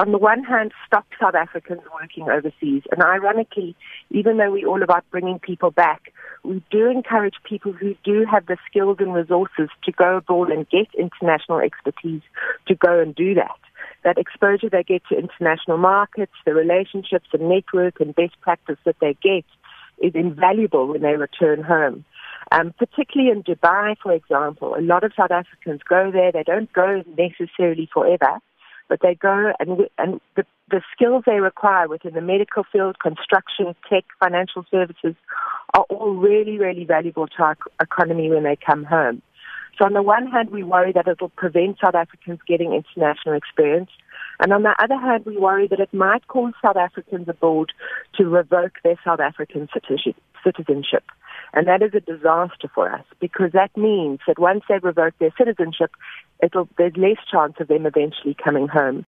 on the one hand, stop South Africans working overseas. And ironically, even though we're all about bringing people back, we do encourage people who do have the skills and resources to go abroad and get international expertise to go and do that. That exposure they get to international markets, the relationships and network and best practice that they get is invaluable when they return home. Um, particularly in Dubai, for example, a lot of South Africans go there. They don't go necessarily forever, but they go and, and the, the skills they require within the medical field, construction, tech, financial services are all really, really valuable to our economy when they come home. So on the one hand, we worry that it will prevent South Africans getting international experience. And on the other hand, we worry that it might cause South Africans abroad to revoke their South African citizenship. And that is a disaster for us because that means that once they revoke their citizenship, there's less chance of them eventually coming home.